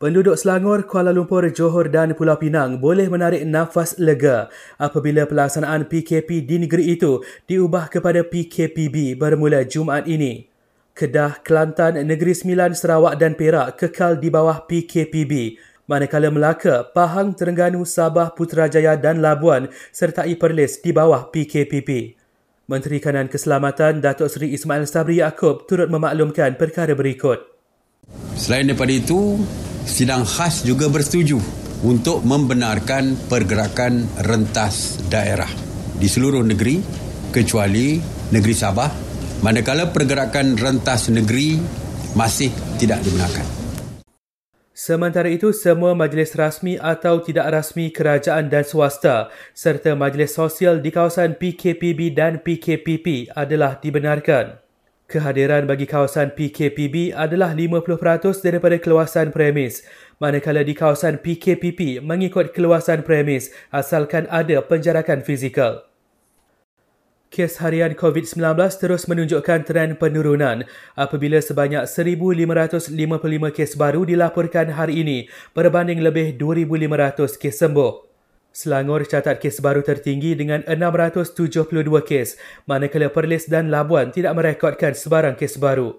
Penduduk Selangor, Kuala Lumpur, Johor dan Pulau Pinang boleh menarik nafas lega apabila pelaksanaan PKP di negeri itu diubah kepada PKPB bermula Jumaat ini. Kedah, Kelantan, Negeri Sembilan, Sarawak dan Perak kekal di bawah PKPB manakala Melaka, Pahang, Terengganu, Sabah, Putrajaya dan Labuan sertai Perlis di bawah PKPB. Menteri Kanan Keselamatan Datuk Seri Ismail Sabri Yaakob turut memaklumkan perkara berikut. Selain daripada itu, sidang khas juga bersetuju untuk membenarkan pergerakan rentas daerah di seluruh negeri kecuali negeri Sabah manakala pergerakan rentas negeri masih tidak dibenarkan. Sementara itu, semua majlis rasmi atau tidak rasmi kerajaan dan swasta serta majlis sosial di kawasan PKPB dan PKPP adalah dibenarkan. Kehadiran bagi kawasan PKPB adalah 50% daripada keluasan premis, manakala di kawasan PKPP mengikut keluasan premis asalkan ada penjarakan fizikal. Kes harian COVID-19 terus menunjukkan tren penurunan apabila sebanyak 1,555 kes baru dilaporkan hari ini berbanding lebih 2,500 kes sembuh. Selangor catat kes baru tertinggi dengan 672 kes, manakala Perlis dan Labuan tidak merekodkan sebarang kes baru.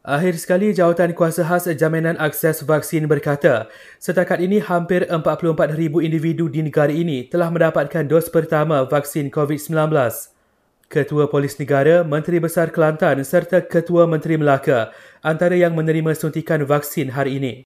Akhir sekali, Jawatan Kuasa Khas Jaminan Akses Vaksin berkata, setakat ini hampir 44,000 individu di negara ini telah mendapatkan dos pertama vaksin COVID-19. Ketua Polis Negara, Menteri Besar Kelantan serta Ketua Menteri Melaka antara yang menerima suntikan vaksin hari ini.